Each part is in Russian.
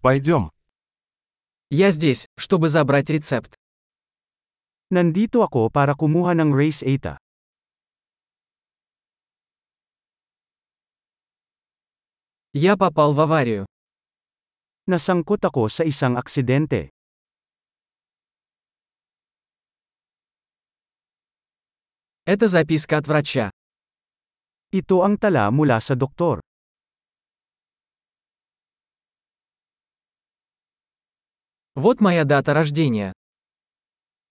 Пойдем. Я здесь, чтобы забрать рецепт. Nandito ako para kumuha ng race ATA. Я попал в аварию. Nasangkot ako sa isang aksidente. Это записка от врача. Ito ang tala mula sa doktor. Вот моя дата рождения.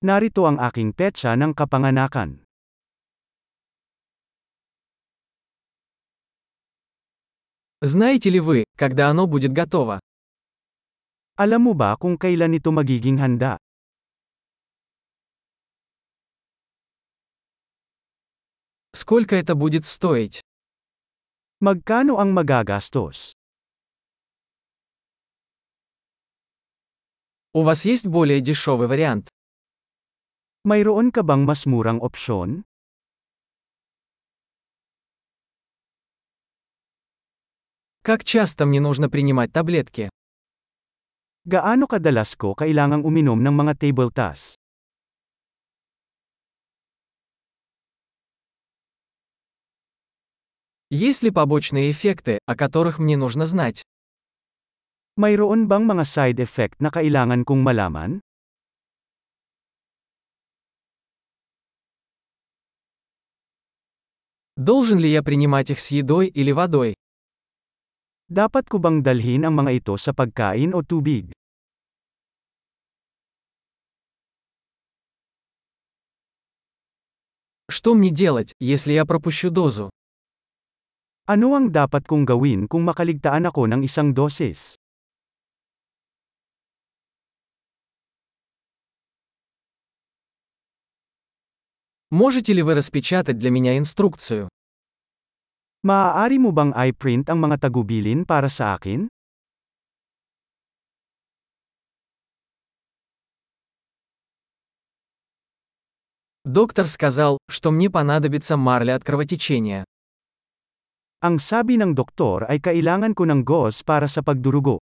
Narito ang aking petsa ng kapanganakan. Знаете ли вы, когда оно будет готово? Alam mo ba kung kailan ito magiging handa? Сколько это будет стоить? Magkano ang magagastos? У вас есть более дешевый вариант? Mayroon ka bang mas murang opsyon? Как часто мне нужно принимать таблетки? Gaano kadalas ko kailangang uminom ng mga table tas? Есть ли побочные эффекты, о которых мне нужно знать? Mayroon bang mga side effect na kailangan kong malaman? Должен ли я принимать их с едой или водой? Dapat ko bang dalhin ang mga ito sa pagkain o tubig? Что мне делать, если я пропущу дозу? Ano ang dapat kong gawin kung makaligtaan ako ng isang dosis? Можете ли вы распечатать для меня инструкцию? Maaari mo bang i-print ang mga tagubilin para sa akin? Доктор сказал, что мне понадобится марля от кровотечения. Ang sabi ng doktor ay kailangan ko ng gauze para sa pagdurugo.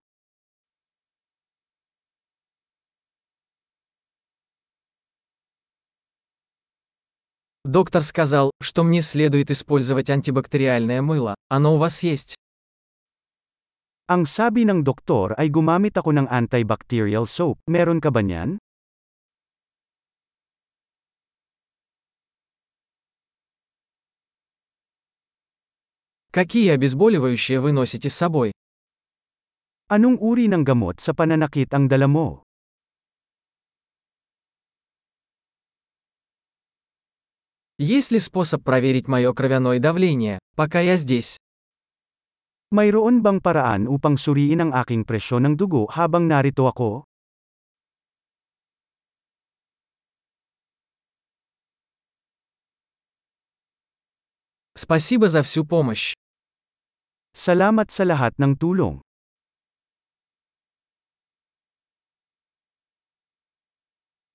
Доктор сказал, что мне следует использовать антибактериальное мыло. Оно у вас есть? Ang sabi ng doktor ay gumamit ako ng antibacterial soap. Meron ka ba niyan? Какие обезболивающие вы носите с собой? Anong uri ng gamot sa pananakit ang dala mo? Есть ли способ проверить мое кровяное давление, пока я здесь? Mayroon bang paraan upang suriin ang aking presyon ng dugo habang narito ako? Спасибо за всю помощь. Salamat sa lahat ng tulong.